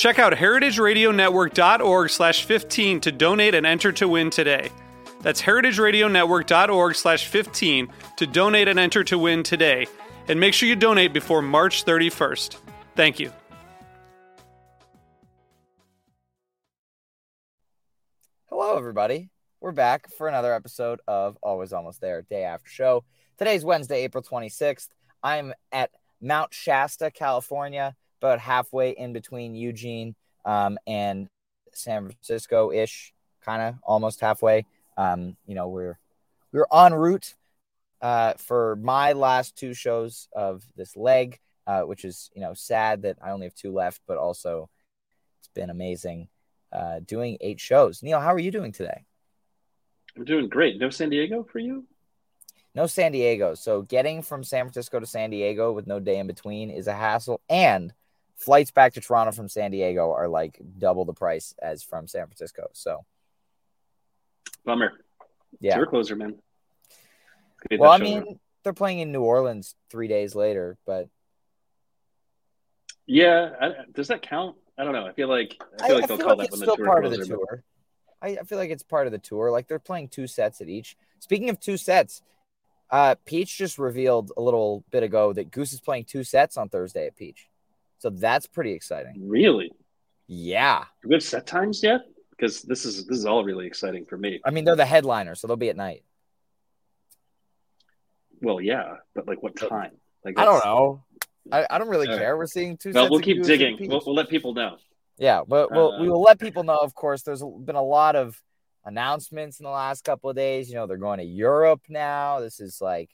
Check out heritageradionetwork.org slash 15 to donate and enter to win today. That's heritageradionetwork.org slash 15 to donate and enter to win today. And make sure you donate before March 31st. Thank you. Hello, everybody. We're back for another episode of Always Almost There, day after show. Today's Wednesday, April 26th. I'm at Mount Shasta, California, about halfway in between Eugene um, and San Francisco ish, kind of almost halfway. Um, you know, we're we're en route uh, for my last two shows of this leg, uh, which is you know sad that I only have two left, but also it's been amazing uh, doing eight shows. Neal, how are you doing today? I'm doing great. No San Diego for you? No San Diego. So getting from San Francisco to San Diego with no day in between is a hassle. And flights back to Toronto from San Diego are like double the price as from San Francisco. So bummer. Yeah. Tour closer, man. Well, I mean, they're playing in New Orleans three days later, but yeah, I, does that count? I don't know. I feel like I feel I, like they'll feel call like that it's when the tour part of the but- tour. I, I feel like it's part of the tour. Like they're playing two sets at each. Speaking of two sets, uh, Peach just revealed a little bit ago that Goose is playing two sets on Thursday at Peach. So that's pretty exciting. Really? Yeah. Do we have set times yet? Because this is this is all really exciting for me. I mean, they're the headliner, so they'll be at night. Well, yeah, but like what time? Like I don't know. I, I don't really All right. care. We're seeing two Well, we'll keep digging. We'll, we'll let people know. Yeah, but we'll, we Uh, will let people know. Of course, there's been a lot of announcements in the last couple of days. You know, they're going to Europe now. This is like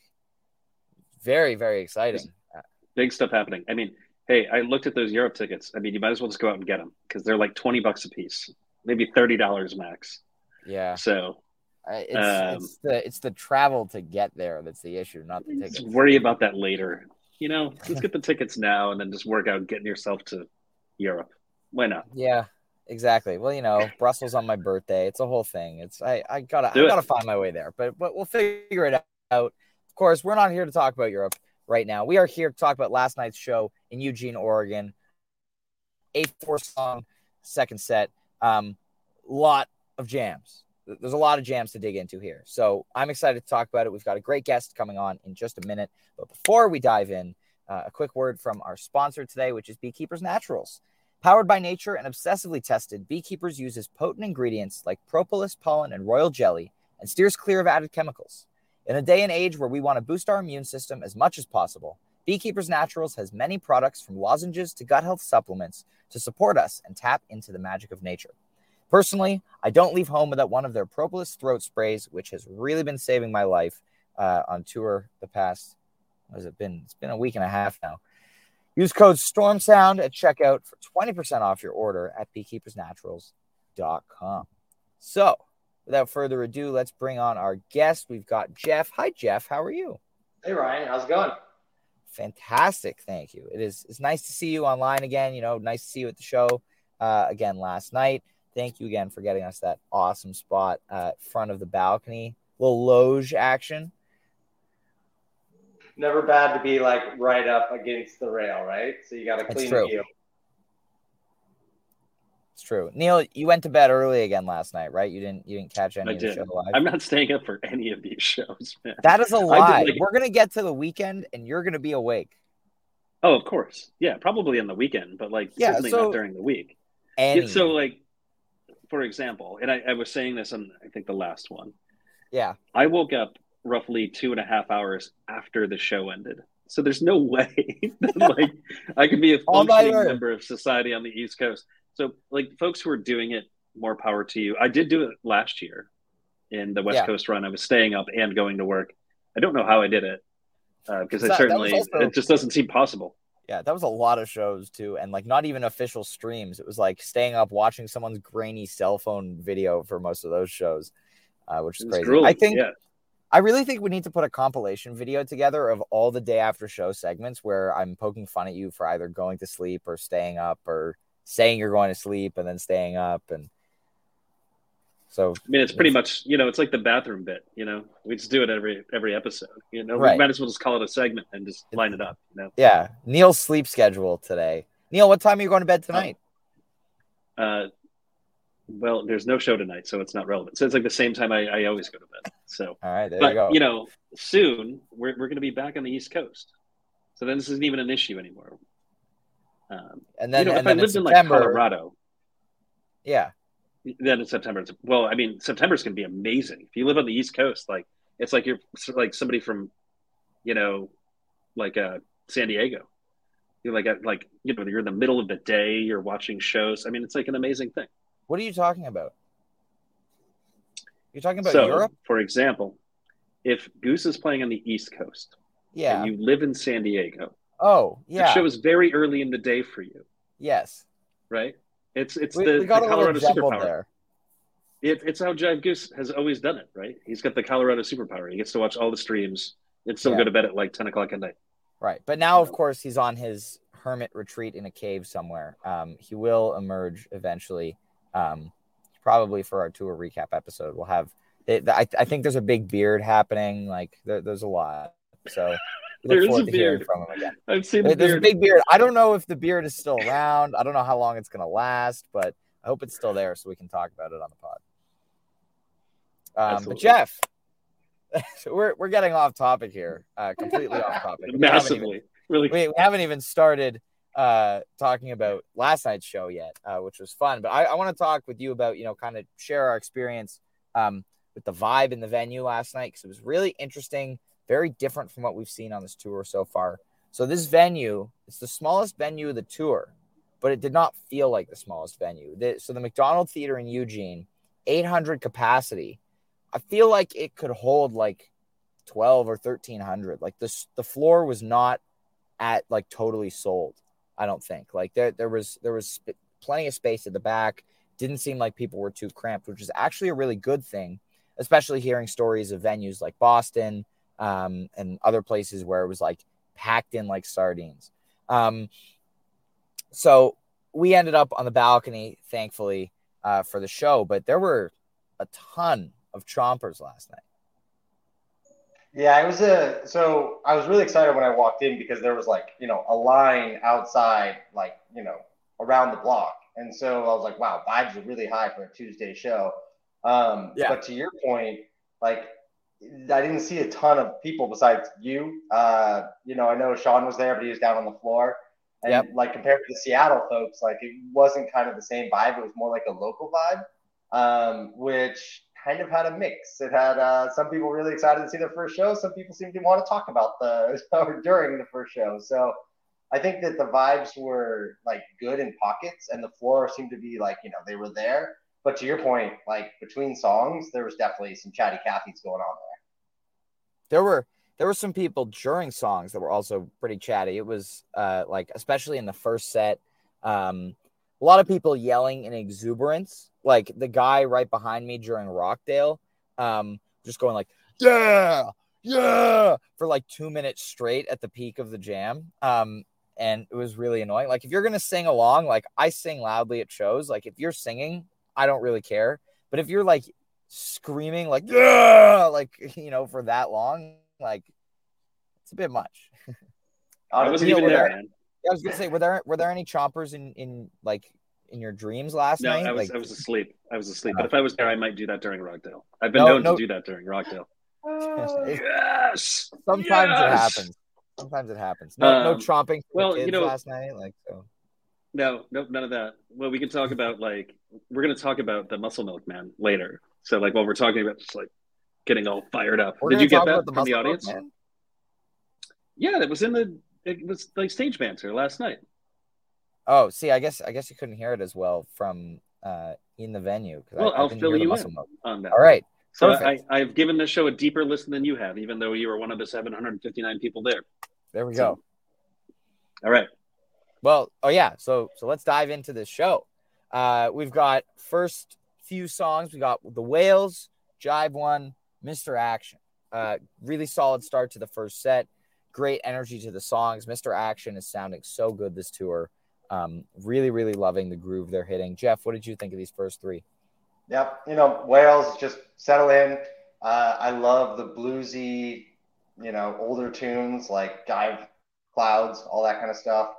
very, very exciting. Big stuff happening. I mean, hey, I looked at those Europe tickets. I mean, you might as well just go out and get them because they're like twenty bucks a piece, maybe thirty dollars max. Yeah, So Uh, it's, Um, it's the it's the travel to get there that's the issue, not the just tickets. worry about that later. You know, let's get the tickets now and then just work out getting yourself to Europe. Why not? Yeah, exactly. Well, you know, Brussels on my birthday. It's a whole thing. It's I I gotta Do I it. gotta find my way there, but but we'll figure it out. Of course, we're not here to talk about Europe right now. We are here to talk about last night's show in Eugene, Oregon. Eight four song second set. Um, lot of jams. There's a lot of jams to dig into here. So I'm excited to talk about it. We've got a great guest coming on in just a minute. But before we dive in, uh, a quick word from our sponsor today, which is Beekeepers Naturals. Powered by nature and obsessively tested, Beekeepers uses potent ingredients like propolis, pollen, and royal jelly and steers clear of added chemicals. In a day and age where we want to boost our immune system as much as possible, Beekeepers Naturals has many products from lozenges to gut health supplements to support us and tap into the magic of nature. Personally, I don't leave home without one of their propolis throat sprays, which has really been saving my life uh, on tour the past. Has it been? It's been a week and a half now. Use code StormSound at checkout for 20% off your order at beekeepersnaturals.com. So, without further ado, let's bring on our guest. We've got Geoff. Hi, Geoff. How are you? Hey Ryan, how's it going? Fantastic. Thank you. It is it's nice to see you online again. You know, nice to see you at the show uh, again last night. thank you again for getting us that awesome spot uh, front of the balcony. Little loge action. Never bad to be like right up against the rail, right? So you got a clean view. It's true. Neal, you went to bed early again last night, right? You didn't you didn't catch any I of the did. show live. I'm not staying up for any of these shows, man. that is a lie. like- We're gonna get to the weekend and you're gonna be awake. Oh, of course. Yeah, probably on the weekend, but like Yeah, certainly so- not during the week. Yeah, so like for example, and I, I was saying this on I think the last one. yeah. I woke up roughly two and a half hours after the show ended. So there's no way that, like I could be a functioning member of society on the East Coast. So like folks who are doing it, more power to you. I did do it last year in the West Yeah. Coast run. I was staying up and going to work. I don't know how I did it because That- it certainly also- it just doesn't seem possible. Yeah, that was a lot of shows too, and like not even official streams. It was like staying up watching someone's grainy cell phone video for most of those shows, uh, which is crazy. grueling. I think yeah. I really think we need to put a compilation video together of all the day after show segments where I'm poking fun at you for either going to sleep or staying up or saying you're going to sleep and then staying up and so I mean, it's pretty much you know, it's like the bathroom bit. You know, we just do it every every episode. You know, Right. we might as well just call it a segment and just line it up. You know, yeah. Neal's sleep schedule today. Neal, what time are you going to bed tonight? uh, well, there's no show tonight, so it's not relevant. So it's like the same time I, I always go to bed. So, All right, there but you go. you know, soon we're we're going to be back on the East Coast, so then this isn't even an issue anymore. Um, and then, you know, and if I then in lived in like September, Colorado, yeah, then in September, it's, well, I mean, September's going to be amazing. If you live on the East Coast, like it's like you're like somebody from, you know, like uh, San Diego. You're like like you know you're in the middle of the day. You're watching shows. I mean, it's like an amazing thing. What are you talking about? You're talking about so, Europe? for example, if Goose is playing on the East Coast Yeah. and you live in San Diego, oh, the yeah. show is very early in the day for you, yes. right? It's it's We, the, we got the Colorado superpower. there. It, it's how Jive Goose has always done it, right? He's got the Colorado superpower. He gets to watch all the streams and still Yeah. go to bed at like ten o'clock at night. Right. But now, of course, he's on his hermit retreat in a cave somewhere. Um, he will emerge eventually. Um, probably for our tour recap episode. We'll have, it, I, I think there's a big beard happening. Like, there, there's a lot. So, we There look is a forward to hearing beard. from him again. I've seen There- the There's a big beard. I don't know if the beard is still around. I don't know how long it's going to last, but I hope it's still there so we can talk about it on the pod. Um, but Geoff, we're, we're getting off topic here, uh, completely off topic. We haven't even- massively. Really, we, we haven't even started uh, talking about last night's show yet, uh, which was fun. But I, I want to talk with you about, you know, kind of share our experience um, with the vibe in the venue last night because it was really interesting, very different from what we've seen on this tour so far. So this venue, it's the smallest venue of the tour, but it did not feel like the smallest venue. So the McDonald Theater in Eugene, 800 capacity. I feel like it could hold like 12 or 1300. Like this, the floor was not at like totally sold. I don't think like there there was there was plenty of space at the back. Didn't seem like people were too cramped, which is actually a really good thing, especially hearing stories of venues like Boston um, and other places where it was like packed in like sardines. Um, so we ended up on the balcony, thankfully, uh, for the show, but there were a ton of chompers last night. Yeah, it was a so I was really excited when I walked in because there was like, you know, a line outside, like, you know, around the block. And so I was like, wow, vibes are really high for a Tuesday show. Um, Yeah. but to your point, like I didn't see a ton of people besides you. Uh, you know, I know Sean was there, but he was down on the floor. And Yep. like compared to the Seattle folks, like it wasn't kind of the same vibe. It was more like a local vibe, um, which kind of had a mix. It had uh, some people really excited to see their first show. Some people seemed to want to talk about the or during the first show. So I think that the vibes were like good in pockets, and the floor seemed to be like you know they were there. But to your point, like between songs, there was definitely some chatty Cathy's going on there. There were there were some people during songs that were also pretty chatty. It was uh like especially in the first set, um, a lot of people yelling in exuberance. Like the guy right behind me during Rockdale, um, just going like yeah, yeah for like two minutes straight at the peak of the jam. Um, and it was really annoying. Like if you're gonna sing along, like I sing loudly at shows. Like if you're singing, I don't really care. But if you're like screaming like yeah, like you know for that long, like it's a bit much. I wasn't even there, there- I was gonna say, were there were there any chompers in in like in your dreams last No, night? I was like, I was asleep. I was asleep. Oh. But if I was there, I might do that during Rockdale. I've been No, known no. to do that during Rockdale. Yes. sometimes it happens. Sometimes it happens. No, no Um, tromping for well, you know- last night. Like so. No, no, none of that. Well, we can talk about like we're gonna talk about the Muscle Milk Man later. So like while we're talking about just like getting all fired up. We're Did you get that the from the audience? Yeah, it was in the it was like stage banter last night. Oh, see, I guess I guess you couldn't hear it as well from uh in the venue. Well, I I'll didn't fill you in on that. All right. So I. I've given this show a deeper listen than you have, even though you were one of the 759 people there. There we So- go. All right. Well, oh yeah. So so let's dive into this show. Uh, we've got first few songs. We got the Whales, Jive One, Mr. Action. Uh, really solid start to the first set. Great energy to the songs. Mr. Action is sounding so good this tour. Um, really, really loving the groove they're hitting. Geoff, what did you think of these first three? Yep. You know, Whales just settle in. Uh, I love the bluesy, you know, older tunes like Dive Clouds, all that kind of stuff.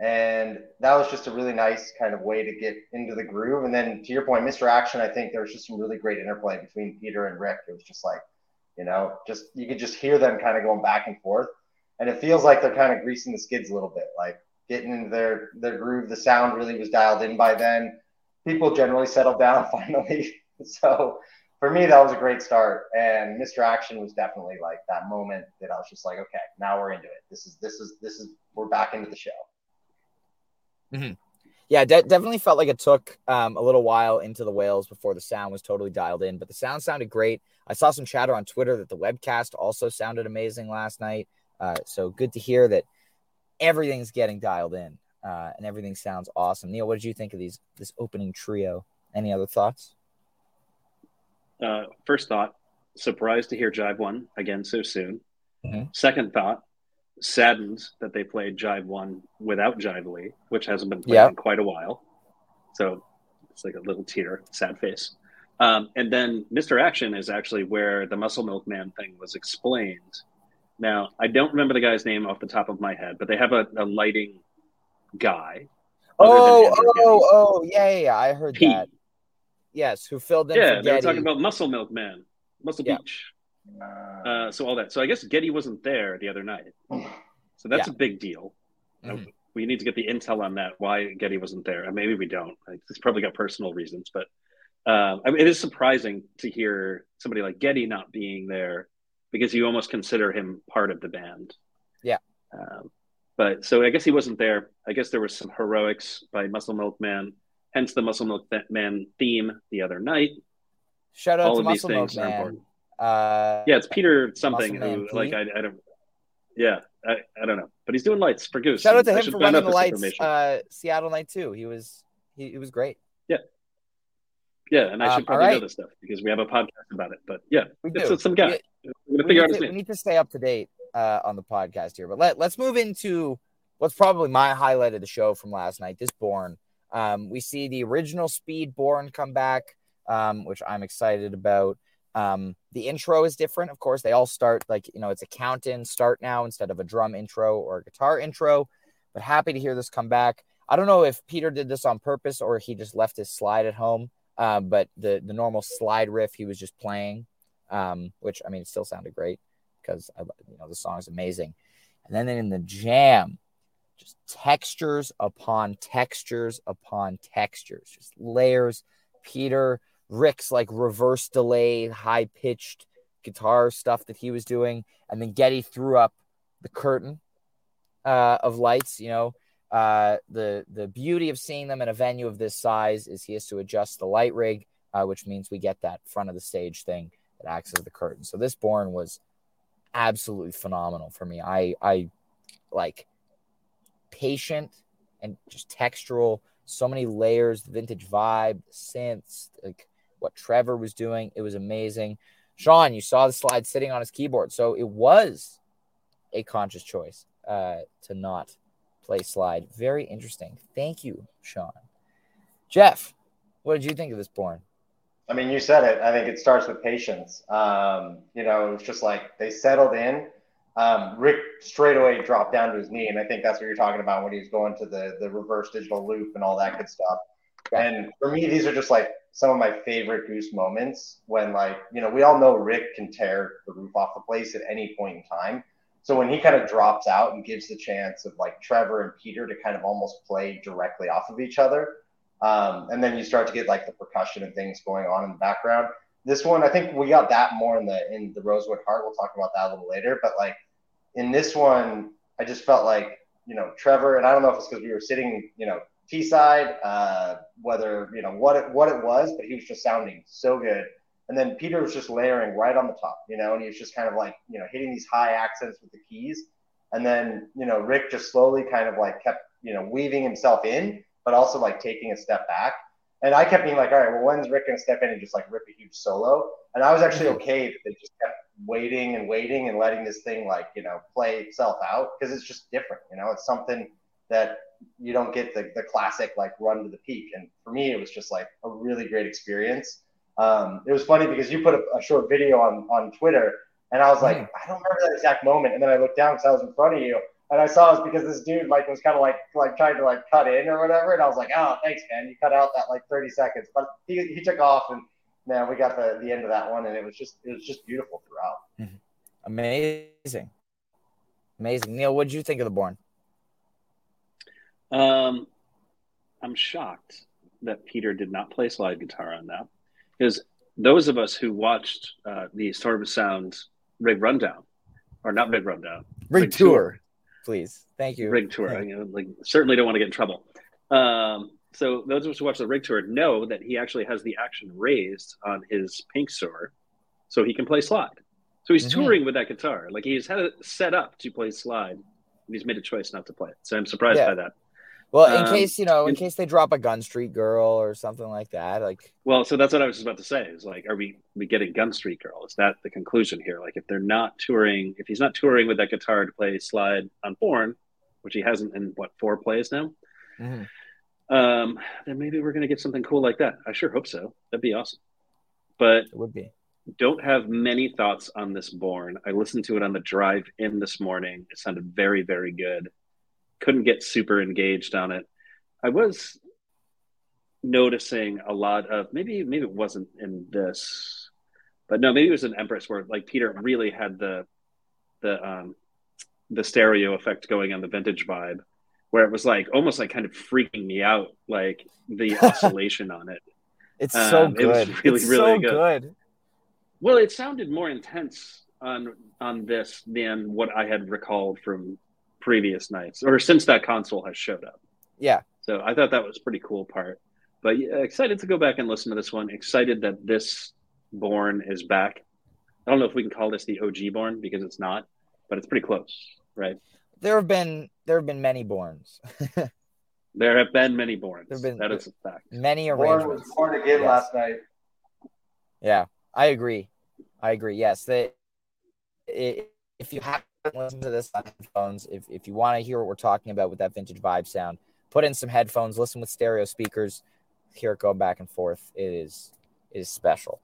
And that was just a really nice kind of way to get into the groove. And then to your point, Mr. Action, I think there was just some really great interplay between Peter and Rick. It was just like, you know, just you could just hear them kind of going back and forth. And it feels like they're kind of greasing the skids a little bit, like getting into their their groove. The sound really was dialed in by then people generally settled down finally. so for me, that was a great start. And Mr. Action was definitely like that moment that I was just like, okay, now we're into it. This is this is this is we're back into the show. Yeah, de- definitely felt like it took um, a little while into the whales before the sound was totally dialed in, but the sound sounded great. I saw some chatter on Twitter that the webcast also sounded amazing last night. Uh, so good to hear that everything's getting dialed in uh, and everything sounds awesome. Neal, what did you think of these this opening trio? Any other thoughts? Uh, first thought, surprised to hear Jive One again so soon. Mhm. Second thought, saddened that they played Jive One without Jive Lee, which hasn't been played Yeah. in quite a while. So it's like a little tear, sad face. Um, and then Mr. Action is actually where the Muscle Milk Man thing was explained. Now, I don't remember the guy's name off the top of my head, but they have a, a lighting guy. than Oh, oh, oh, yeah, yeah, yeah. I heard Pete. that. Yes, who filled in Yeah, they were Getty. talking about Muscle Milk Man, Muscle Yeah. Beach. Uh, so all that. So I guess Getty wasn't there the other night. So that's Yeah. a big deal. Mhm. We need to get the intel on that. Why Getty wasn't there? And maybe we don't. It's probably got personal reasons, but um, I mean, it is surprising to hear somebody like Getty not being there because you almost consider him part of the band. Yeah. Um, but so I guess he wasn't there. I guess there was some heroics by Muscle Milk Man, hence the Muscle Milk Man theme the other night. Shout out All to of these Muscle Milk things are Man. Uh, Yeah, it's Peter something who, like, I, I don't, yeah, I, I don't know, but he's doing lights for Goose. Shout out to him for running the lights. Uh, Seattle night too. He was he, he was great. yeah, yeah, and I should um, probably all know this stuff because we have a podcast about it. But yeah, We it's, do. some guy. We- we figure need, out to, we need to stay up to date uh, on the podcast here. But let, let's move into what's probably my highlight of the show from last night this Born. Um, we see the original Speed Born come back, um, which I'm excited about. Um, the intro is different. Of course, they all start like, you know, it's a count in start now instead of a drum intro or a guitar intro. But happy to hear this come back. I don't know if Peter did this on purpose or he just left his slide at home. Um, but the the normal slide riff he was just playing, um, which I mean, it still sounded great because you know the song's amazing. And then in the jam, just textures upon textures upon textures, just layers. Peter, Rick's like reverse delay, high pitched guitar stuff that he was doing, and then Getty threw up the curtain uh, of lights. You know, uh, the the beauty of seeing them in a venue of this size is he has to adjust the light rig, uh, which means we get that front of the stage thing that acts as the curtain. So this born was absolutely phenomenal for me. I I like patient and just textural, so many layers, vintage vibe, synths, like what Trevor was doing. It was amazing. Sean, you saw the slide sitting on his keyboard, so it was a conscious choice uh, to not play slide. Very interesting. Thank you, Sean. Geoff, What did you think of this Born? I mean, you said it. I think it starts with patience. Um, you know, it was just like they settled in. Um, Rick straight away dropped down to his knee, and I think that's what you're talking about when he was going to the the reverse digital loop and all that good stuff. And for me, these are just like some of my favorite Goose moments when, like, you know, we all know Rick can tear the roof off the place at any point in time. So when he kind of drops out and gives the chance of like Trevor and Peter to kind of almost play directly off of each other, um, and then you start to get like the percussion and things going on in the background. This one, I think we got that more in the in the Rosewood Heart. We'll talk about that a little later. But like in this one, I just felt like you know Trevor, and I don't know if it's because we were sitting you know T side, uh, whether you know what it what it was, but he was just sounding so good. And then Peter was just layering right on the top, you know, and he was just kind of like you know hitting these high accents with the keys. And then you know Rick just slowly kind of like kept you know weaving himself in but also like taking a step back. And I kept being like, all right, well, when's Rick gonna step in and just like rip a huge solo? And I was actually mm-hmm. okay that they just kept waiting and waiting and letting this thing like you know play itself out because it's just different. You know, it's something that you don't get the, the classic like run to the peak. And for me, it was just like a really great experience. Um, it was funny because you put a, a, short video on on Twitter, and I was like, mm. I don't remember that exact moment. And then I looked down because I was in front of you, and I saw it was because this dude like was kind of like like trying to like cut in or whatever, and I was like, oh, thanks, man, you cut out that like 30 seconds, but he, he took off, and man, we got the the end of that one, and it was just it was just beautiful throughout. Mm-hmm. Amazing, amazing. Neal, what did you think of the Born? Um, I'm shocked that Peter did not play slide guitar on that, because those of us who watched uh, the Storm of Sound rig rundown, or not rig rundown, rig, rig tour. tour please. Thank you. Rig tour. You know, like certainly don't want to get in trouble. Um, so those of us who watch the rig tour know that he actually has the action raised on his pink sword, so he can play slide. So he's mm-hmm. touring with that guitar. Like he's had it set up to play slide, and he's made a choice not to play it. So I'm surprised yeah. by that. Well, in um, case you know, in, in, case they drop a Gun Street Girl or something like that, like. Well, so that's what I was about to say. Is like, are we we getting Gun Street Girl? Is that the conclusion here? Like, if they're not touring, if he's not touring with that guitar to play slide on Born, which he hasn't in what four plays now, mm-hmm. um, then maybe we're gonna get something cool like that. I sure hope so. That'd be awesome. But it would be. Don't have many thoughts on this Born. I listened to it on the drive in this morning. It sounded very, very good couldn't get super engaged on it. I was noticing a lot of maybe maybe it wasn't in this, but no, maybe it was an Empress where like Peter really had the the um the stereo effect going on the vintage vibe, where it was like almost like kind of freaking me out, like the oscillation on it. It's um, so good. It was really, it's really so good. good. Well, it sounded more intense on on this than what I had recalled from previous nights or since that console has showed up. Yeah. So I thought that was pretty cool part. But yeah, excited to go back and listen to this one. Excited that this Born is back. I don't know if we can call this the OG Born because it's not, but it's pretty close, right? There have been there have been many Borns. there have been many Borns. There have been that is a fact. Many arrangements. Born was born again yes. last night. Yeah, I agree. I agree. Yes, that if you have listen to this on headphones. If, if you want to hear what we're talking about with that vintage vibe sound, put in some headphones, listen with stereo speakers, hear it go back and forth. It is it is special.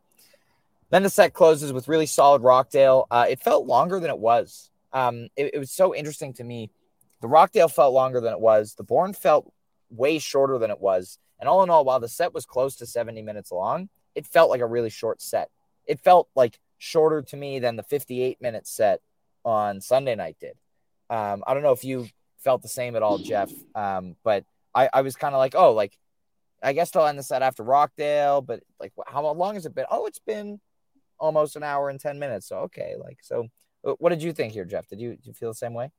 Then the set closes with really solid Rockdale. Uh, it felt longer than it was. Um, it, it was so interesting to me. The Rockdale felt longer than it was. The Born felt way shorter than it was. And all in all, while the set was close to 70 minutes long, it felt like a really short set. It felt like shorter to me than the 58 minute set on Sunday night did. Um, I don't know if you felt the same at all, Geoff, um, but I, I was kind of like, oh, like, I guess they'll end the set after Rockdale, but like, how long has it been? Oh, it's been almost an hour and 10 minutes. So, okay. Like, so uh, what did you think here, Geoff? Did you, did you feel the same way?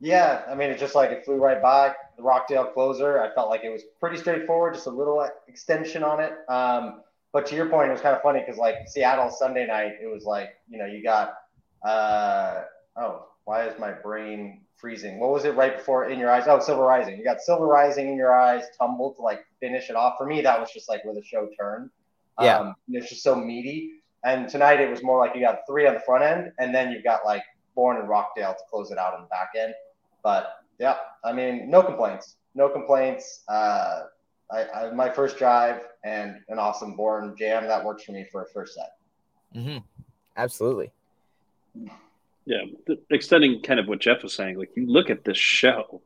Yeah, I mean, it just like it flew right by the Rockdale closer. I felt like it was pretty straightforward, just a little extension on it. Um, but to your point, it was kind of funny because like Seattle Sunday night, it was like you know you got uh, oh, why is my brain freezing? What was it right before In Your Eyes? Oh, Silver Rising. You got Silver Rising in Your Eyes, tumbled to like finish it off. For me, that was just like where the show turned. Yeah. Um, it's just so meaty. And tonight it was more like you got three on the front end, and then you've got like Born and Rockdale to close it out on the back end. But yeah, I mean, no complaints. No complaints. Uh, I, I, my first drive and an awesome Born jam that works for me for a first set. Mm-hmm. Absolutely. Yeah, extending kind of what Geoff was saying, like you look at this show.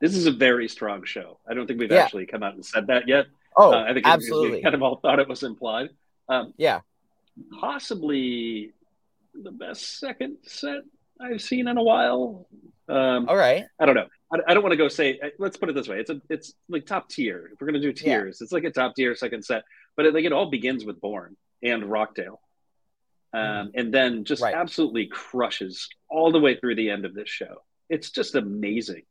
This is a very strong show. I don't think we've yeah. actually come out and said that yet. Oh, uh, I think absolutely. We kind of all thought it was implied. Um, yeah, possibly the best second set I've seen in a while. Um, all right. I don't know. I, I don't want to go say. Uh, let's put it this way: it's a, it's like top tier. If we're gonna do tiers, yeah. it's like a top tier second set. But it, like it all begins with Born and Rockdale, um, mm. and then just right. absolutely crushes all the way through the end of this show. It's just amazing.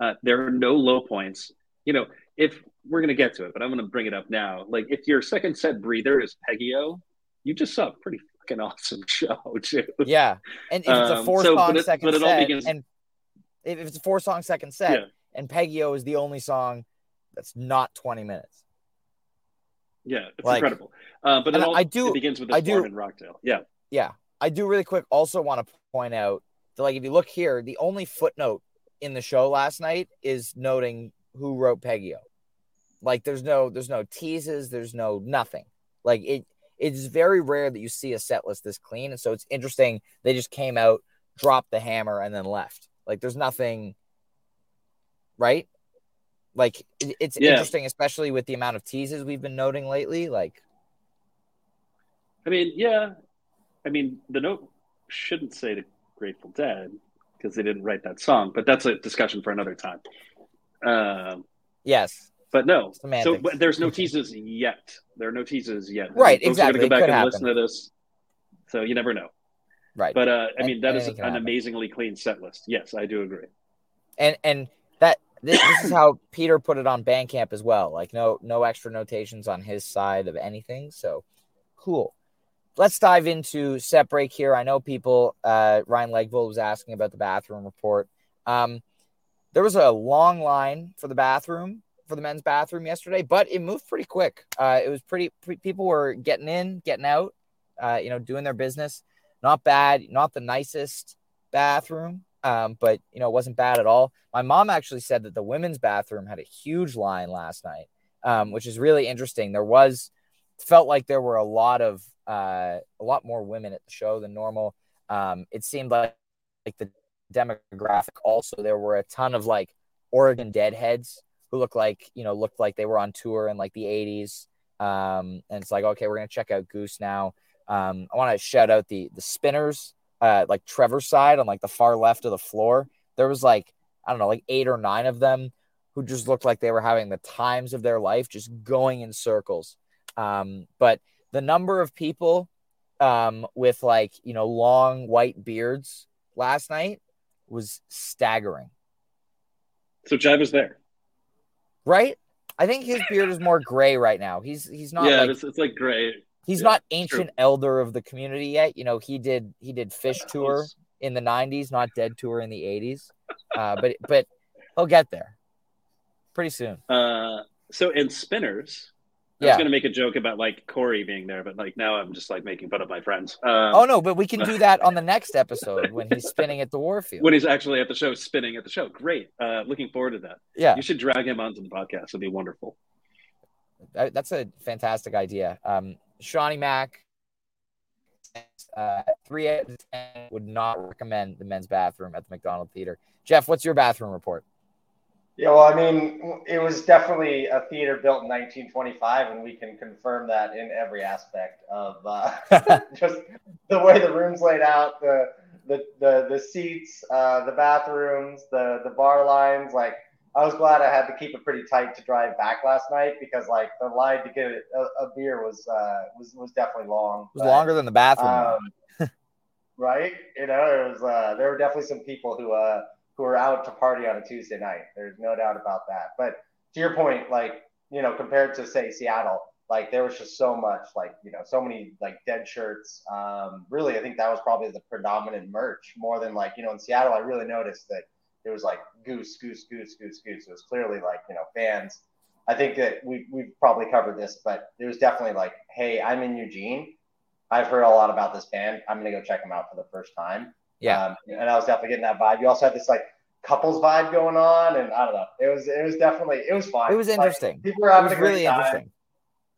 Uh, there are no low points. You know, if we're gonna get to it, but I'm gonna bring it up now. Like if your second set breather is Peggy-O, you just saw a pretty fucking awesome show too. Yeah, and if it's a four um, so, song it, second set, begins... and if it's a four song second set, yeah. and Peggy-O is the only song that's not 20 minutes. Yeah, it's like, incredible. Uh, but it all, I do. It begins with this I do, in Rockdale. Yeah, yeah. I do really quick. Also, want to point out that, like, if you look here, the only footnote in the show last night is noting who wrote Peggy-O. Like, there's no, there's no teases, there's no nothing. Like it, it's very rare that you see a set list this clean, and so it's interesting. They just came out, dropped the hammer, and then left. Like, there's nothing, right? Like it's yeah. interesting, especially with the amount of teases we've been noting lately. Like, I mean, yeah, I mean, the note shouldn't say the Grateful Dead because they didn't write that song, but that's a discussion for another time. Um, yes, but no, Semantics. so but there's no teases yet. There are no teases yet. Right, Folks exactly. Are to go back and happen. listen to this, so you never know. Right, but uh, I mean, that is an happen. amazingly clean set list. Yes, I do agree. And and this, this is how Peter put it on Bandcamp as well. Like no no extra notations on his side of anything. So cool. Let's dive into set break here. I know people. Uh, Ryan Legvold was asking about the bathroom report. Um, there was a long line for the bathroom for the men's bathroom yesterday, but it moved pretty quick. Uh, it was pretty, people were getting in, getting out, uh, you know, doing their business. Not bad, not the nicest bathroom, um, but you know, it wasn't bad at all. My mom actually said that the women's bathroom had a huge line last night, um, which is really interesting. There was felt like there were a lot of uh, a lot more women at the show than normal. Um, it seemed like like the demographic also there were a ton of like Oregon deadheads who looked like you know looked like they were on tour in like the 80s um, and it's like okay we're gonna check out goose now um, i want to shout out the the spinners uh, like trevor's side on like the far left of the floor there was like i don't know like eight or nine of them who just looked like they were having the times of their life just going in circles um, but the number of people um, with like you know long white beards last night was staggering so Jive was there right? I think his beard is more gray right now. He's he's not. Yeah, like, it's, it's like gray. He's yeah, not ancient true. elder of the community yet. You know, he did he did Phish tour in the '90s, not Dead tour in the '80s. Uh, but but he'll get there pretty soon. Uh, so in Spinners, I yeah. was gonna make a joke about like Corey being there, but like now I'm just like making fun of my friends. Um, oh no, but we can do that on the next episode when he's spinning at the Warfield. When he's actually at the show, spinning at the show. Great. Uh, looking forward to that. Yeah, you should drag him onto the podcast. It'd be wonderful. That's a fantastic idea. Um, Shawnee Mac, uh, three out of ten would not recommend the men's bathroom at the McDonald Theater. Geoff, what's your bathroom report? Yeah, well, I mean, it was definitely a theater built in 1925, and we can confirm that in every aspect of uh, just the way the rooms laid out, the the the, the seats, uh, the bathrooms, the the bar lines. Like, I was glad I had to keep it pretty tight to drive back last night because like the line to get a, a beer was uh, was was definitely long. It was but, longer than the bathroom. Um, right? You know, there was uh, there were definitely some people who uh who are out to party on a Tuesday night. There's no doubt about that. But to your point, like, you know, compared to say Seattle, like there was just so much, like, you know, so many like dead shirts. Um, really, I think that was probably the predominant merch more than like, you know, in Seattle, I really noticed that it was like goose, goose, goose, goose, goose. It was clearly like, you know, fans. I think that we, we've probably covered this, but it was definitely like, hey, I'm in Eugene. I've heard a lot about this band. I'm going to go check them out for the first time. Yeah. Um, and I was definitely getting that vibe. You also had this like couples vibe going on, and I don't know. It was it was definitely it was fun. It was interesting. Like, people were having it was a really time. interesting.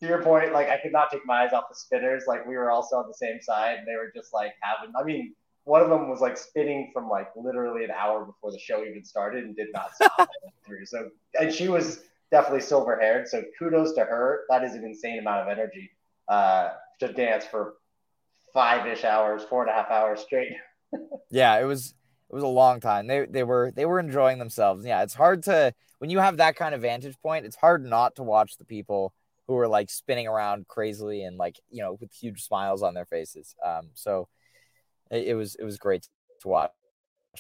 To your point, like I could not take my eyes off the spinners. Like we were also on the same side, and they were just like having. I mean, one of them was like spinning from like literally an hour before the show even started and did not stop through. So, and she was definitely silver haired. So kudos to her. That is an insane amount of energy uh, to dance for five ish hours, four and a half hours straight. yeah, it was it was a long time. They they were they were enjoying themselves. Yeah, it's hard to when you have that kind of vantage point. It's hard not to watch the people who are like spinning around crazily and like you know with huge smiles on their faces. Um, so it, was it was great to watch.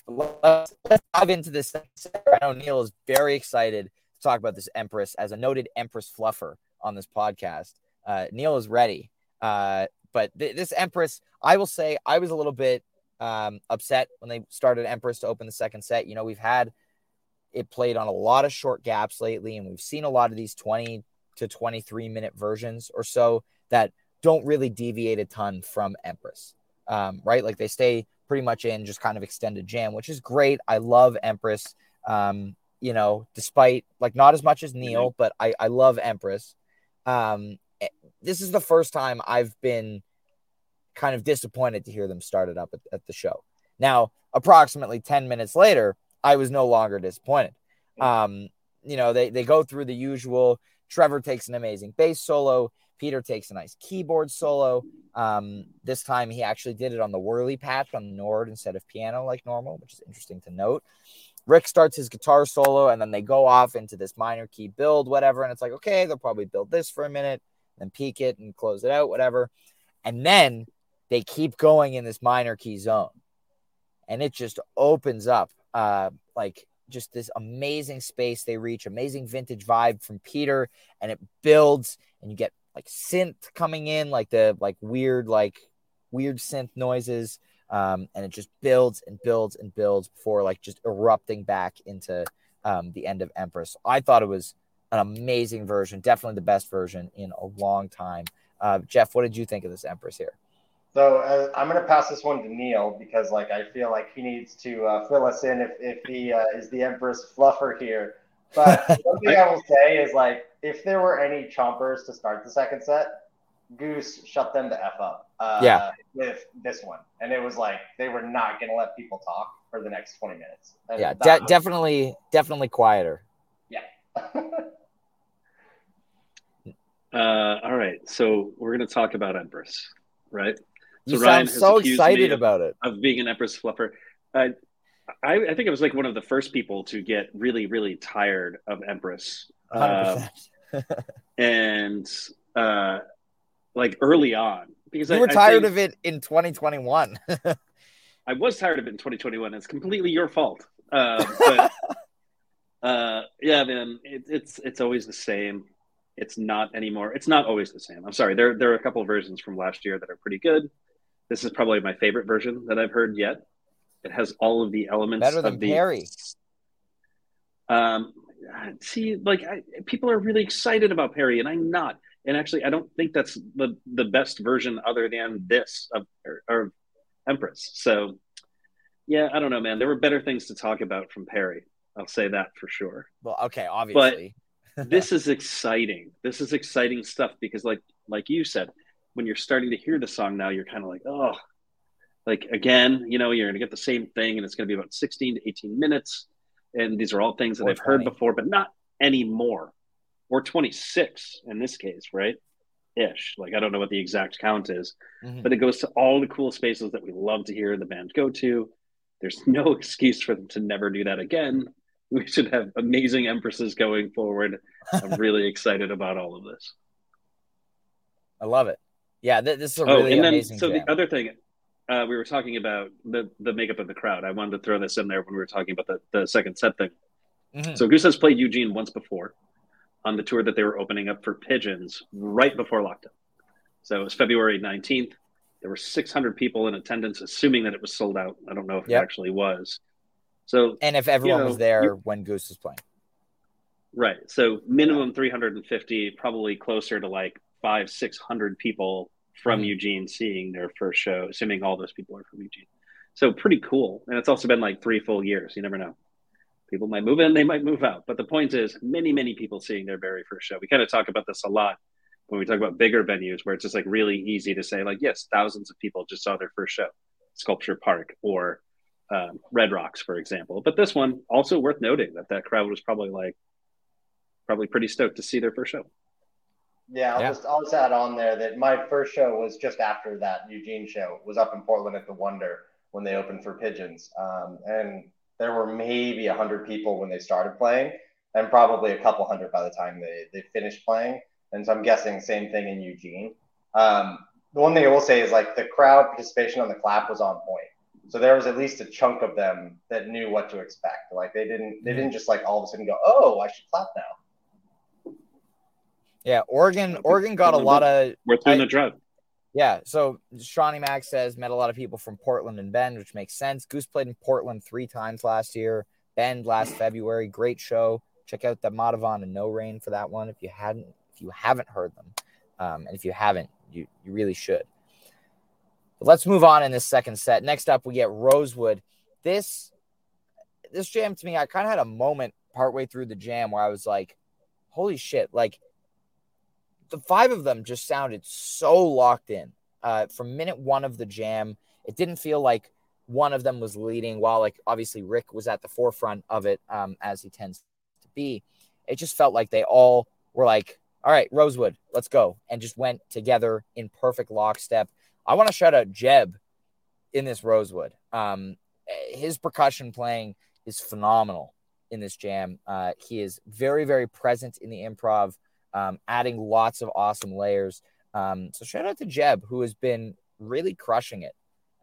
But let's, let's dive into this. I know Neal is very excited to talk about this Empress as a noted Empress fluffer on this podcast. Uh, Neal is ready. Uh, but th- this Empress, I will say, I was a little bit um, upset when they started Empress to open the second set. You know, we've had it played on a lot of short gaps lately, and we've seen a lot of these 20 to 23 minute versions or so that don't really deviate a ton from Empress, um, right? Like they stay pretty much in just kind of extended jam, which is great. I love Empress. Um, you know, despite like not as much as Neal, but I, I love Empress. Um, eh, this is the first time I've been kind of disappointed to hear them started up at, at the show. Now, approximately 10 minutes later, I was no longer disappointed. Um, you know, they, they go through the usual. Trevor takes an amazing bass solo. Peter takes a nice keyboard solo. Um, this time he actually did it on the Wurly patch on Nord instead of piano like normal, which is interesting to note. Rick starts his guitar solo and then they go off into this minor key build, whatever. And it's like, okay, they'll probably build this for a minute, then peak it and close it out, whatever. And then they keep going in this minor key zone. And it just opens up uh, like just this amazing space they reach, amazing vintage vibe from Peter, and it builds, and you get like synth coming in, like the like weird, like weird synth noises. Um, and it just builds and builds and builds before like just erupting back into um, the end of Empress. I thought it was an amazing version, definitely the best version in a long time. Uh, Geoff, what did you think of this Empress here? So uh, I'm going to pass this one to Neal because, like, I feel like he needs to uh, fill us in if, if he uh, is the Empress fluffer here. But one thing I will say is, like, if there were any chompers to start the second set, Goose shut them the f up. Uh, Yeah. With this one, and it was like they were not going to let people talk for the next 20 minutes. And Yeah, that de- definitely, definitely quieter. Yeah. Uh, all right, so we're going to talk about Empress, right? You So Ryan sound has so accused excited me of- about it. Of being an Empress fluffer. Uh, I, I think I was like one of the first people to get really, really tired of Empress. Uh, 100%. and uh, like early on, because you I, were tired of it in 2021. I was tired of it in 2021. It's completely your fault. Uh, but uh, yeah, man, it, it's it's always the same. It's not anymore. It's not always the same. I'm sorry. There there are a couple of versions from last year that are pretty good. This is probably my favorite version that I've heard yet. It has all of the elements Better than of the Perry. Um, see, like I, people are really excited about Perry, and I'm not. And actually, I don't think that's the the best version other than this of or, or Empress. So, yeah, I don't know, man. There were better things to talk about from Perry. I'll say that for sure. well, okay, obviously. But this is exciting. This is exciting stuff because, like, like you said, when you're starting to hear the song now, you're kind of like, oh, like again, you know, you're going to get the same thing, and it's going to be about 16 to 18 minutes, and these are all things that I've heard before, but not anymore, or 26 in this case, right? Ish. Like I don't know what the exact count is, Mhm. but it goes to all the cool spaces that we love to hear the band go to. There's no excuse for them to never do that again. We should have amazing empresses going forward. I'm really excited about all of this. I love it. Yeah, th- this is a Oh, really and then amazing so jam. the other thing, uh, we were talking about the the makeup of the crowd. I wanted to throw this in there when we were talking about the, the second set thing. Mhm. So Goose has played Eugene once before on the tour that they were opening up for Pigeons right before lockdown. So it was February 19th. There were 600 people in attendance, assuming that it was sold out. I don't know if Yep. it actually was. So and if everyone you know, was there you- when Goose was playing. Right. So minimum 350, probably closer to like five, 600 people from Mhm. Eugene seeing their first show, assuming all those people are from Eugene. So pretty cool. And it's also been like three full years. You never know. People might move in, they might move out. But the point is, many, many people seeing their very first show. We kind of talk about this a lot when we talk about bigger venues where it's just like really easy to say, like, yes, thousands of people just saw their first show, Sculpture Park or um, Red Rocks, for example. But this one also worth noting that that crowd was probably like, probably pretty stoked to see their first show. Yeah, I'll Yeah. just I'll just add on there that my first show was just after that Eugene show. It was up in Portland at the Wonder when they opened for Pigeons, um, and there were maybe a hundred people when they started playing, and probably a couple hundred by the time they they finished playing. And so I'm guessing same thing in Eugene. Um, the one thing I will say is like the crowd participation on the clap was on point. So there was at least a chunk of them that knew what to expect. Like they didn't they didn't just like all of a sudden go, oh, I should clap now. Yeah, Oregon. Oregon got a lot of I- the drive. Yeah, so Shawnee Mack says met a lot of people from Portland and Bend, which makes sense. Goose played in Portland three times last year, Bend last February. Great show. Check out the Madhuvan and No Rain for that one if you hadn't if you haven't heard them, um, and if you haven't, you you really should. But let's move on in this second set. Next up, we get Rosewood. This this jam to me, I kind of had a moment partway through the jam where I was like, "Holy shit!" Like the five of them just sounded so locked in. Uh, from minute one of the jam, it didn't feel like one of them was leading, while like obviously Rick was at the forefront of it, um, as he tends to be. It just felt like they all were like, "All right, Rosewood, let's go," and just went together in perfect lockstep. I want to shout out Jeb in this Rosewood. Um, his percussion playing is phenomenal in this jam. Uh, he is very, very present in the improv um, adding lots of awesome layers. Um, so shout out to Jeb, who has been really crushing it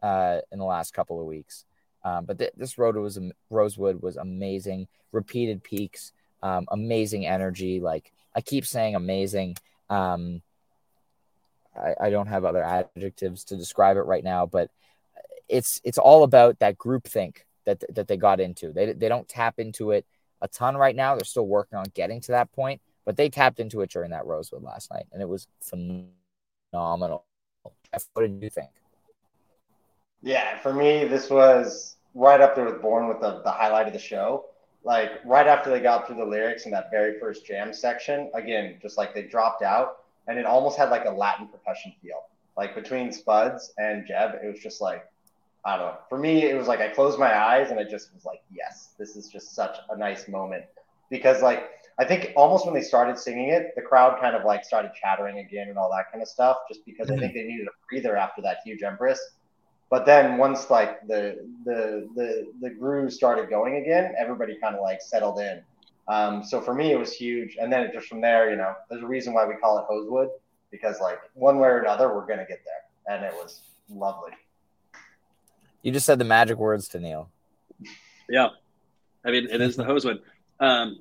uh, in the last couple of weeks. Um, but th- this road was Rosewood was amazing. Repeated peaks, um, amazing energy. Like I keep saying, amazing. Um, I, I don't have other adjectives to describe it right now, but it's it's all about that group think that that they got into. They they don't tap into it a ton right now. They're still working on getting to that point but they tapped into it during that Rosewood last night, and it was phenomenal. Geoff, What did you think? Yeah, for me, this was right up there with Born with the, the highlight of the show. Like right after they got through the lyrics in that very first jam section, again, just like they dropped out and it almost had like a Latin percussion feel. Like between Spuds and Jeb, it was just like, I don't know. For me, it was like I closed my eyes and it just was like, yes, this is just such a nice moment. Because like I think almost when they started singing it, the crowd kind of like started chattering again and all that kind of stuff, just because I think they needed a breather after that huge Empress. But then once like the the the the groove started going again, everybody kind of like settled in. Um, so for me, it was huge. And then it just from there, you know, there's a reason why we call it Hosewood because like one way or another, we're gonna get there, and it was lovely. You just said the magic words to Neal. Yeah, I mean it is the Hosewood. Um,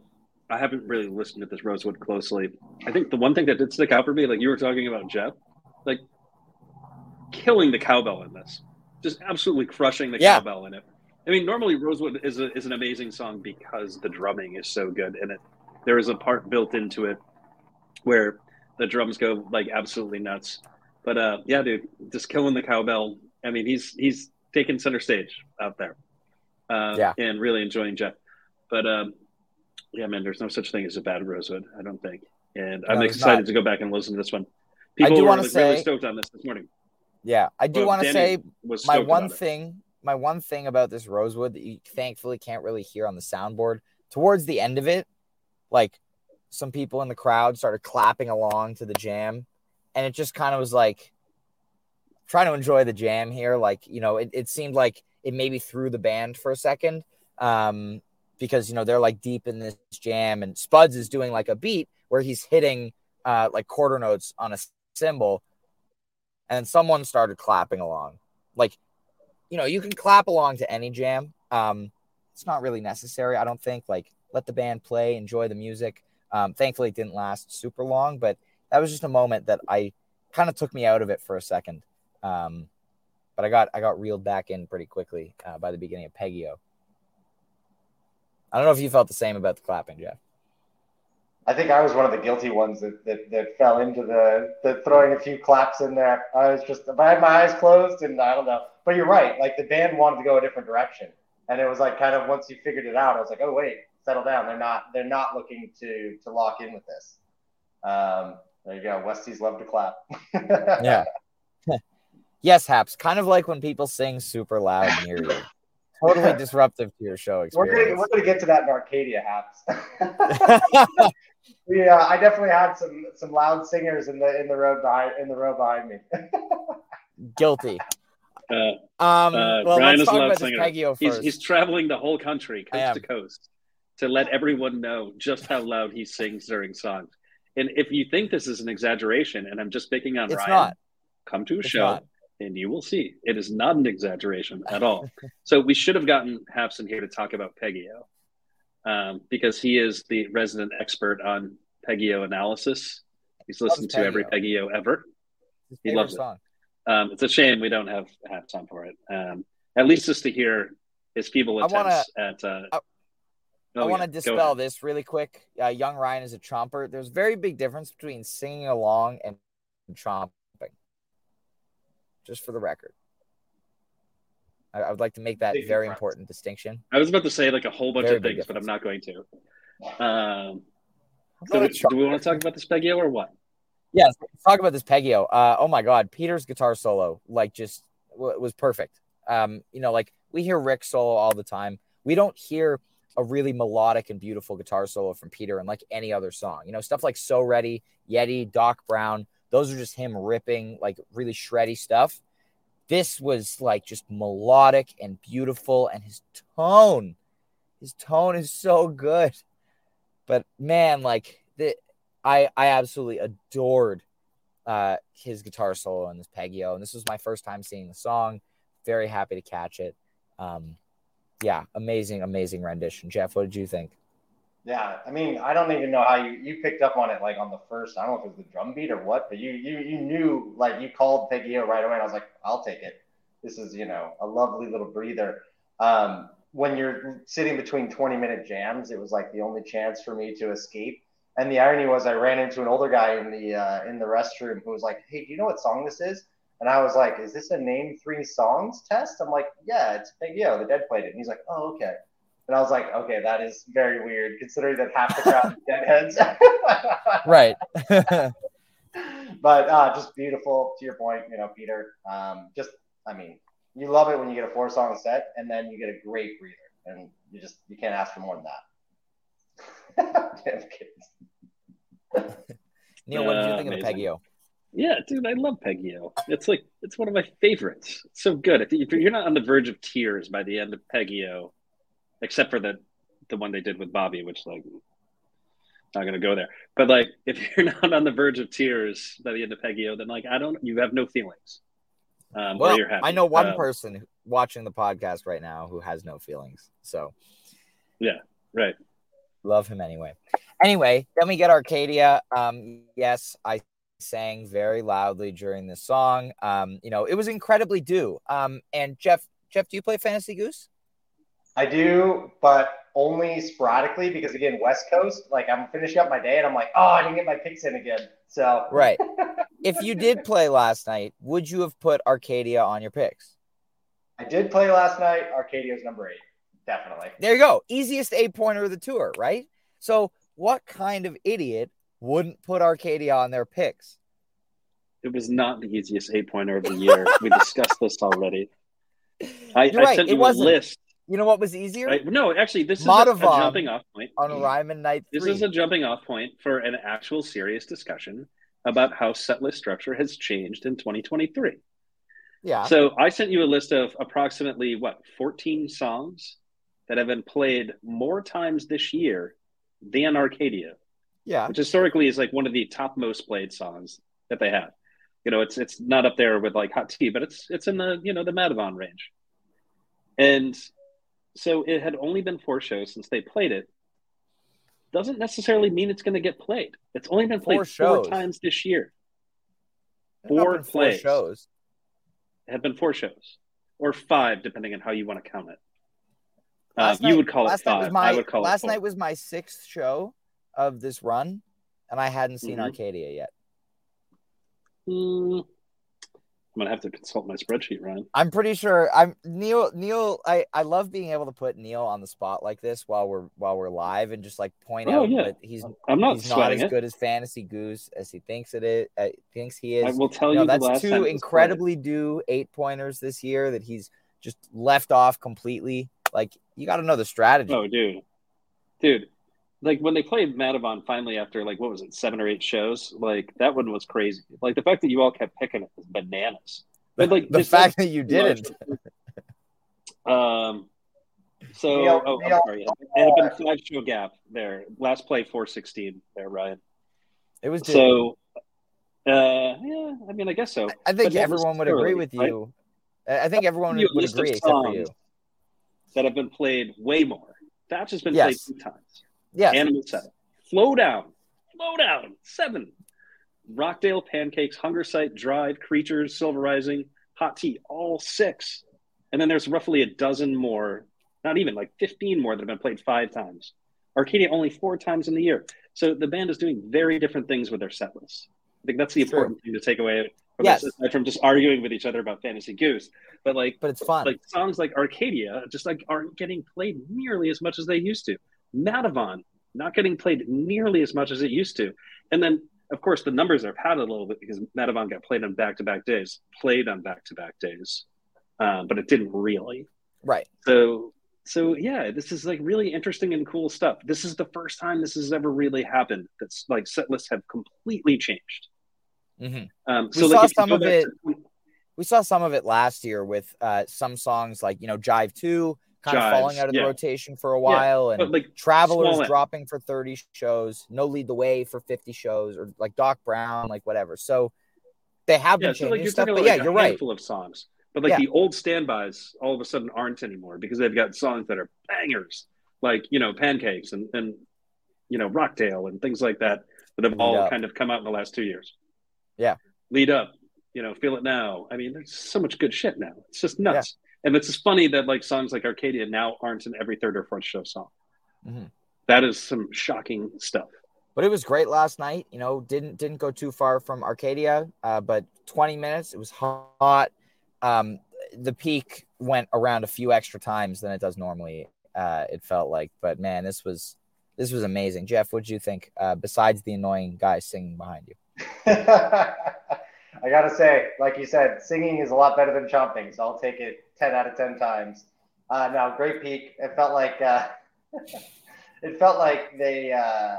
I haven't really listened to this Rosewood closely. I think the one thing that did stick out for me, like you were talking about Geoff, like killing the cowbell in this, just absolutely crushing the Yeah. cowbell in it. I mean, normally Rosewood is a, is an amazing song because the drumming is so good in it. There is a part built into it where the drums go like absolutely nuts. But uh, yeah, dude, just killing the cowbell. I mean, he's he's taking center stage out there, uh, Yeah. and really enjoying Jeff. But um, yeah, man, there's no such thing as a bad Rosewood, I don't think. And I'm excited to go back and listen to this one. I People do were like, really stoked on this this morning. Yeah, I do want to say my one thing, my one thing about this Rosewood that you thankfully can't really hear on the soundboard. Towards the end of it, like some people in the crowd started clapping along to the jam, and it just kind of was like trying to enjoy the jam here. Like you know, it, it seemed like it maybe threw the band for a second, um, because you know they're like deep in this jam, and Spuds is doing like a beat where he's hitting uh, like quarter notes on a cymbal, and someone started clapping along. Like, you know, you can clap along to any jam. Um, it's not really necessary, I don't think. Like, let the band play, enjoy the music. Um, thankfully, it didn't last super long, but that was just a moment that I kind of took me out of it for a second. Um, but I got I got reeled back in pretty quickly uh, by the beginning of Peggy-O. I don't know if you felt the same about the clapping, Geoff. I think I was one of the guilty ones that, that, that fell into the, the throwing a few claps in there. I was just, if I had my eyes closed and I don't know. But you're right. Like the band wanted to go a different direction. And it was like kind of once you figured it out, I was like, oh wait, settle down. They're not they're not looking to to lock in with this. Um, there you go. Westies love to clap. yeah. yes, Haps. Kind of like when people sing super loud near you. Totally disruptive to your show experience. We're gonna, we're gonna get to that in Arcadia, Haps. yeah, uh, I definitely had some some loud singers in the in the road behind in the row behind me. Guilty. Uh, Um, uh, well, Brian let's is a talk loud about singer. this Peggy-O He's, first. he's traveling the whole country, coast to coast, to let everyone know just how loud he sings during songs. And if you think this is an exaggeration, and I'm just picking on It's Ryan, not. come to a It's show not. And you will see it is not an exaggeration at all. so we should have gotten Haps in here to talk about Peggy-O um, because he is the resident expert on Peggy-O analysis. He's listened to every Peggy-O. Peggy-O ever. His He loves it. Um, it's a shame we don't have have time for it. Um, at least just to hear his feeble I wanna- attempts at. Uh, I- oh, I want to go dispel this really quick. Uh, young Ryan is a tromper. There's a very big difference between singing along and chomping. Just for the record, I, I would like to make that very important distinction. I was about to say like a whole bunch Very of things, but I'm not going to. Um, so do we want to talk about this Peggy-O or what? Yes, talk about this Peggy-O. Uh, oh my God, Peter's guitar solo, like, just w- was perfect. Um, you know, like we hear Rick solo all the time. We don't hear a really melodic and beautiful guitar solo from Peter in like any other song. You know, stuff like So Ready, Yeti, Doc Brown. Those are just him ripping like really shreddy stuff. This was like just melodic and beautiful, and his tone, his tone is so good. But man, like the I I absolutely adored uh his guitar solo in this Peggy-O, and this was my first time seeing the song. Very happy to catch it. Um, yeah, amazing, amazing rendition. Geoff, what did you think? Yeah, I mean, I don't even know how you you picked up on it like on the first. I don't know if it was the drum beat or what, but you you you knew like you called Peggy-O right away, and I was like, I'll take it. This is you know a lovely little breather. Um, when you're sitting between 20 minute jams, it was like the only chance for me to escape. And the irony was, I ran into an older guy in the uh, in the restroom who was like, "Hey, do you know what song this is?" And I was like, "Is this a name three songs test?" I'm like, "Yeah, it's Peggy-O. The Dead played it." And he's like, "Oh, okay." And I was like, "Okay, that is very weird, considering that half the crowd is Deadheads." Right. but uh, just beautiful. To your point, you know, Peter. Um, just, I mean, you love it when you get a four song set, and then you get a great breather, and you just you can't ask for more than that. Damn kids. Neal, what did you Uh, think of the amazing. Peggy-O? Yeah, dude, I love Peggy-O. It's like it's one of my favorites. It's so good. If, if you're not on the verge of tears by the end of Peggy-O, except for the the one they did with Bobby, which like not gonna go there. But like, if you're not on the verge of tears by the end of Peggy-O, then like I don't, you have no feelings. Um, Well. I know one Um, person watching the podcast right now who has no feelings. So yeah, right? love him anyway. Anyway, then we get Arcadia. Um, yes, I sang very loudly during this song. Um, you know, it was incredibly due. Um, and Geoff, Geoff, do you play Fantasy Goose? I do, but only sporadically because again, West Coast. Like I'm finishing up my day, and I'm like, oh, I didn't get my picks in again. So Right. if you did play last night, would you have put Arcadia on your picks? I did play last night. Arcadia's number eight, definitely. There you go. Easiest eight pointer of the tour, right? So, what kind of idiot wouldn't put Arcadia on their picks? It was not the easiest eight pointer of the year. we discussed this already. I, You're I right, sent it you wasn't. a list. You know what was easier? Right? No, actually, this is a, a jumping off point. On Ryman Night 3. This is a jumping off point for an actual serious discussion about how setlist structure has changed in 2023. yeah. So I sent you a list of approximately what 14 songs that have been played more times this year than Arcadia, yeah. which historically is like one of the top most played songs that they have. You know, it's it's not up there with like Hot Tea, but it's it's in the you know the Madhuvan range. And so it had only been four shows since they played it. Doesn't necessarily mean it's going to get played. It's only been played Four four, times this year. There's not four shows. It had been four shows, or five, depending on how you want to count it. Uh, you night- would call it last night was five. my- I would call last it four. night was my sixth show of this run, and I hadn't seen Mhm. Arcadia yet. Mm, I'm gonna have to consult my spreadsheet, Ryan. I'm pretty sure I'm Neal. Neal, I I love being able to put Neal on the spot like this while we're while we're live and just like point Oh, out yeah. that he's I'm not he's not as it. good as Fantasy Goose as he thinks it is. Uh, thinks he is. I will tell No, you that's two incredibly due eight pointers this year that he's just left off completely. Like you got to know the strategy. Oh, dude, dude, like when they played Madhuvan finally after like what was it, seven or eight shows? Like that one was crazy. Like the fact that you all kept picking it was bananas. But like the this- fact that you didn't. Um. So, Neal- oh, I'm Neal- sorry. It had been five show gap there. Last play, four sixteen there, Ryan. It was. So, uh, yeah, I mean, I guess so. I think but everyone would agree with you. I I think everyone Give you would agree except for you. That have been played way more. that's just been Yes. played two times. Yes. Animal seven. Flodown. Flow down. Seven. Rockdale, Pancakes, Hungersite, Drive, Creatures, Silver Rising, Hot Tea, all six. And then there's roughly a dozen more, not even like 15 more that have been played five times. Arcadia only four times in the year. So the band is doing very different things with their set lists. I think that's the True. important thing to take away from Yes. this, aside from just arguing with each other about Fantasy Goose. But like but it's fun. like songs like Arcadia just like aren't getting played nearly as much as they used to. Madhuvan not getting played nearly as much as it used to. And then of course the numbers are padded a little bit because Madhuvan got played on back to back days, played on back to back days, um, but it didn't really. right. So so yeah, this is like really interesting and cool stuff. This is the first time this has ever really happened. That's like set lists have completely changed. hmm Um, We so saw like you some of it to- We saw some of it last year with uh, some songs like you know Jive Two kind of falling out of the rotation for a while, but and like Travelers dropping for thirty shows, No Lead the Way for fifty shows, or like Doc Brown, like whatever. So they have been yeah, so changing like stuff, but about yeah, you're right. handful of songs, but like Yeah. the old standbys all of a sudden aren't anymore because they've got songs that are bangers, like you know pancakes and and you know Rockdale and things like that that have Lead all Up. kind of come out in the last two years. Yeah. lead up, you know, feel it now. I mean, there's so much good shit now. It's just nuts, and it's just funny that like songs like Arcadia now aren't in every third or fourth show song. Mhm. That is some shocking stuff. But it was great last night. You know, didn't didn't go too far from Arcadia, uh, but 20 minutes. It was hot. Um, the peak went around a few extra times than it does normally. Uh, it felt like, but man, this was this was amazing. Geoff, what did you think? Uh, besides the annoying guy singing behind you, I gotta say, like you said, singing is a lot better than chomping, so I'll take it ten out of ten times. Uh, now, great peak. It felt like uh, it felt like they uh,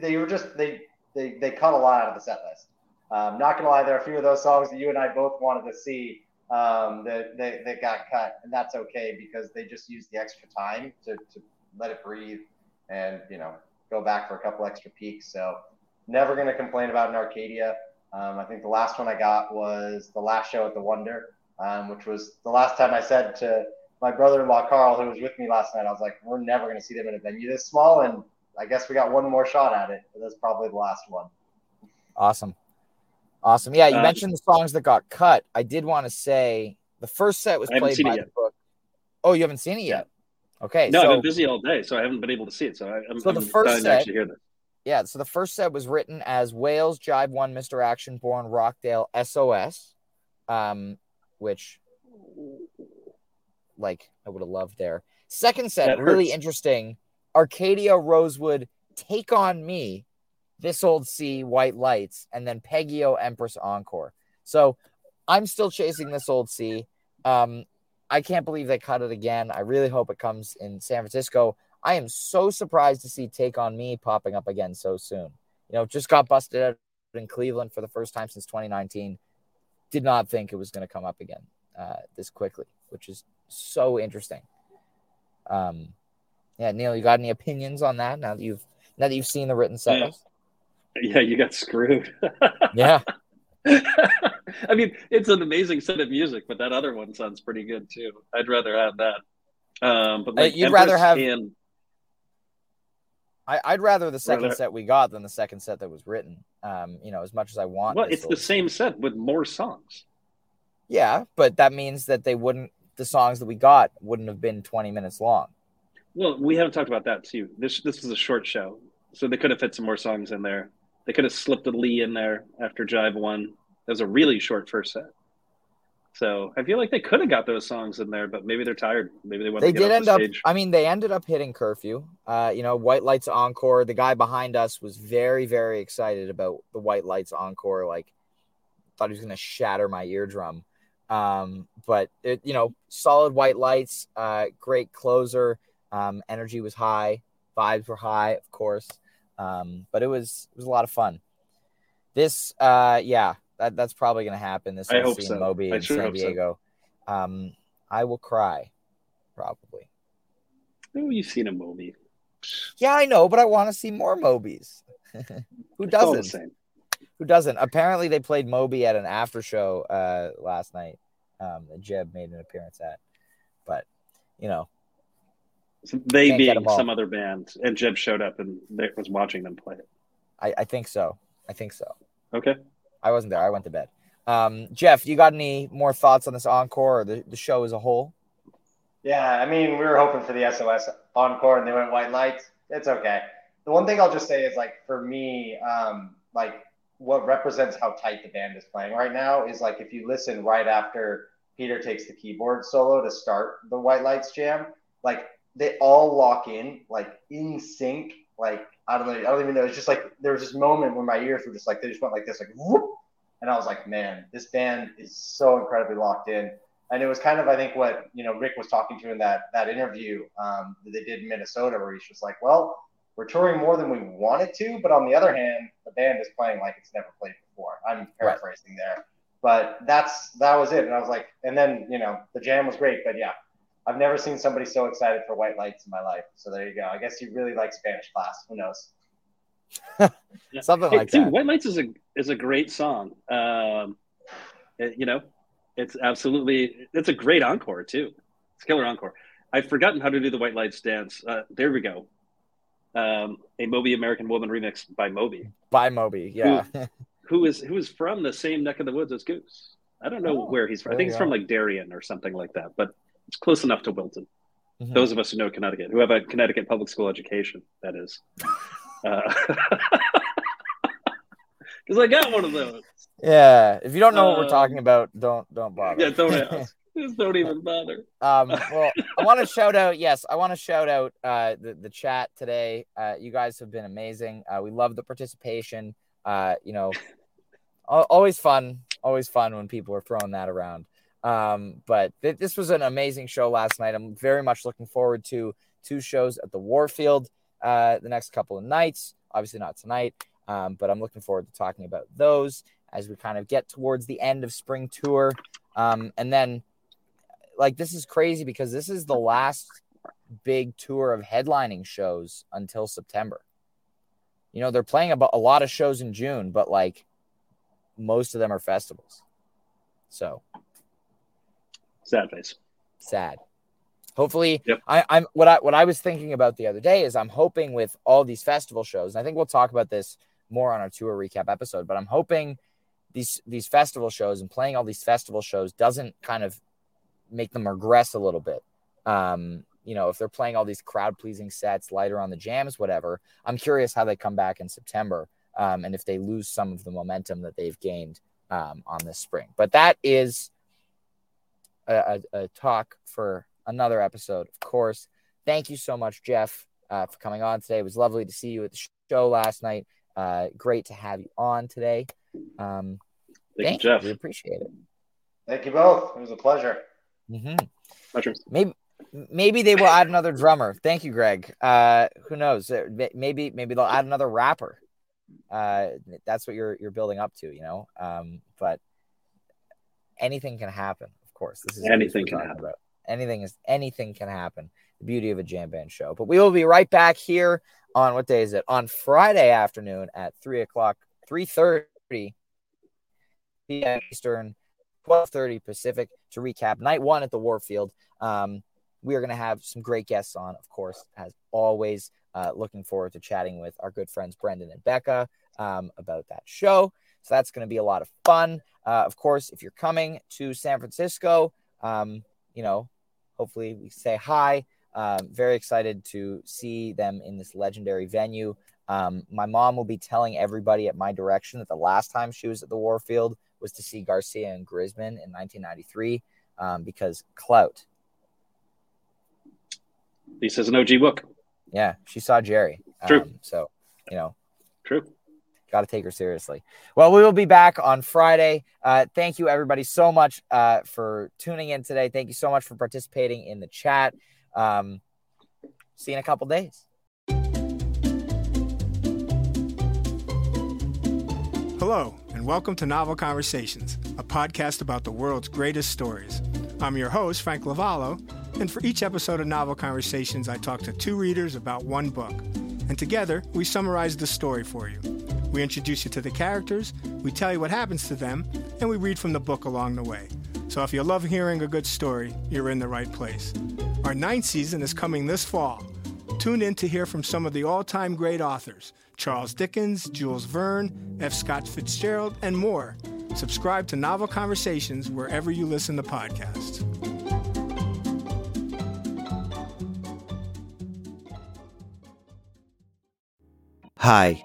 they were just they they they cut a lot out of the set list. Um, not gonna lie, there are a few of those songs that you and I both wanted to see um, that, that that got cut, and that's okay because they just used the extra time to, to let it breathe and you know go back for a couple extra peaks. So never gonna complain about an Arcadia. Um, I think the last one I got was the last show at the Wonder, um, which was the last time I said to my brother-in-law Carl, who was with me last night, I was like, "We're never going to see them in a venue this small," and I guess we got one more shot at it. But that's probably the last one. awesome, awesome. Yeah, you Uh, mentioned the songs that got cut. I did want to say the first set was I haven't played seen by it the yet. book. Oh, you haven't seen it yet? Okay, No, so I've been busy all day, so I haven't been able to see it. So I, I'm, So the I'm first dying to set- actually hear this. Yeah, so the first set was written as Whales Jive One, Mr. Action Born, Rockdale, SOS, um, which like I would have loved there. Second set, really interesting. Arcadia Rosewood, Take on Me, This Old Sea, White Lights, and then Peggio Empress Encore. So I'm still chasing This Old Sea. Um, I can't believe they cut it again. I really hope it comes in San Francisco. I am so surprised to see Take on Me popping up again so soon. You know, just got busted out in Cleveland for the first time since 2019. Did not think it was going to come up again uh, this quickly, which is so interesting. Um, yeah, Neal, you got any opinions on that now that you've now that you've seen the written set Yeah. Yeah, you got screwed. Yeah, I mean, it's an amazing set of music, but that other one sounds pretty good too. I'd rather have that. Um, but Uh, like you'd rather have- and I, I'd rather the second Rather- set we got than the second set that was written. Um, you know, as much as I want. well, it's the same set with more songs. Yeah, but that means that they wouldn't. The songs that we got wouldn't have been 20 minutes long. Well, we haven't talked about that too. This this was a short show, so they could have fit some more songs in there. They could have slipped a Lee in there after Jive one. That was a really short first set. So I feel like they could have got those songs in there, but maybe they're tired. Maybe they want They did end the up. stage. I mean, they ended up hitting curfew. Uh, you know, White Lights Encore. The guy behind us was very, very excited about the White Lights Encore. Like, thought he was going to shatter my eardrum. Um, but it, you know, solid White Lights. Uh, great closer. Um, energy was high. Vibes were high, of course. Um, but it was it was a lot of fun. This, uh, yeah, that, that's probably going to happen. This I hope so. in Moby I in sure San hope so. Diego. Um, I will cry, probably. Oh, you've seen a movie. Yeah, I know, but I want to see more Mobies. Who It's all the doesn't? Who doesn't? Apparently, they played Moby at an after show uh, last night. Um, that Jeb made an appearance at, but you know, they being some other band, and Jeb showed up and was watching them play it. I, I think so. I think so. Okay. I wasn't there. I went to bed. Um, Geoff, you got any more thoughts on this encore or the, the show as a whole? Yeah, I mean, we were hoping for the SOS encore and they went white lights. It's okay. The one thing I'll just say is like for me, um, like what represents how tight the band is playing right now is like if you listen right after Peter takes the keyboard solo to start the white lights jam, like they all lock in like in sync. Like I don't know, I don't even know. It's just like there was this moment where my ears were just like they just went like this, like whoop, and I was like, man, this band is so incredibly locked in and it was kind of I think what you know Rick was talking to in that that interview um, that they did in Minnesota, where he's just like, well, we're touring more than we wanted to, but on the other hand, the band is playing like it's never played before. I'm paraphrasing there, but that's that was it, and I was like, and then you know the jam was great, but yeah. I've never seen somebody so excited for white lights in my life. So there you go. I guess you really like Spanish class. Who knows? Something Hey, like dude, that. White Lights is a is a great song. Um, it- you know, it's absolutely it's a great encore too. It's a killer encore. I've forgotten how to do the White Lights dance. Uh, there we go. Um, a Moby American Woman remix by Moby, By Moby, yeah. who is who is from the same neck of the woods as Goose. I don't know Oh, where he's from. I think you he's from like Darien or something like that, but it's close enough to Wilton. Mhm. Those of us who know Connecticut, who have a Connecticut public school education, that is. Because I got one of those. yeah. If you don't know what we're Um, talking about, don't don't bother. Yeah, don't ask. Just don't even bother. Um, well, I want to shout out. Yes, I want to shout out uh, the the chat today. Uh, you guys have been amazing. Uh, we love the participation. Uh, you know, always fun. Always fun when people are throwing that around. Um, but th- this was an amazing show last night. I'm very much looking forward to two shows at the Warfield uh, the next couple of nights. Obviously not tonight, um, but I'm looking forward to talking about those as we kind of get towards the end of spring tour. Um, and then like this is crazy because this is the last big tour of headlining shows until September. You know, they're playing about a lot of shows in June, but like most of them are festivals. So Sad face. sad. Hopefully, Yep. I, I'm what I what I was thinking about the other day is I'm hoping with all these festival shows, and I think we'll talk about this more on our tour recap episode, but I'm hoping these these festival shows and playing all these festival shows doesn't kind of make them regress a little bit. Um, you know, if they're playing all these crowd pleasing sets, lighter on the jams, whatever, I'm curious how they come back in September um, and if they lose some of the momentum that they've gained um, on this spring. But that is a, a, a talk for another episode, of course. Thank you so much, Geoff, uh, for coming on today. It was lovely to see you at the show last night. Uh, great to have you on today. Um, Thank, thank you, Geoff. We appreciate it. Thank you both. It was a pleasure. hmm Pleasure. Maybe maybe they will add another drummer. Thank you, Greg. Uh, who knows? Uh, Maybe maybe they'll add another rapper. Uh, that's what you're you're building up to, you know. Um, but anything can happen. Of course, this is Anything can happen. About. Anything is anything can happen. The beauty of a jam band show. But we will be right back here on what day is it? On Friday afternoon at three o'clock, three thirty p.m. Eastern, twelve thirty Pacific to recap night one at the Warfield. Um, we are going to have some great guests on, of course, as always. Uh, looking forward to chatting with our good friends Brendan and Becca um, about that show. So that's going to be a lot of fun. Uh, of course, if you're coming to San Francisco, um, you know, hopefully we say hi. Um, very excited to see them in this legendary venue. Um, my mom will be telling everybody at my direction that the last time she was at the Warfield was to see Garcia and Grisman in 1993 um, because clout. Lisa's an OG book. Yeah, she saw Jerry. True. Um, so, you know, True. Got to take her seriously. Well, we will be back on Friday. Uh, thank you, everybody, so much uh, for tuning in today. Thank you so much for participating in the chat. Um, see you in a couple days. Hello, and welcome to Novel Conversations, a podcast about the world's greatest stories. I'm your host, Frank Lavallo, and for each episode of Novel Conversations, I talk to two readers about one book. And together, we summarize the story for you. We introduce you to the characters, we tell you what happens to them, and we read from the book along the way. So if you love hearing a good story, you're in the right place. Our ninth season is coming this fall. Tune in to hear from some of the all time great authors Charles Dickens, Jules Verne, F. Scott Fitzgerald, and more. Subscribe to Novel Conversations wherever you listen to podcasts. Hi,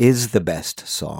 is the best song.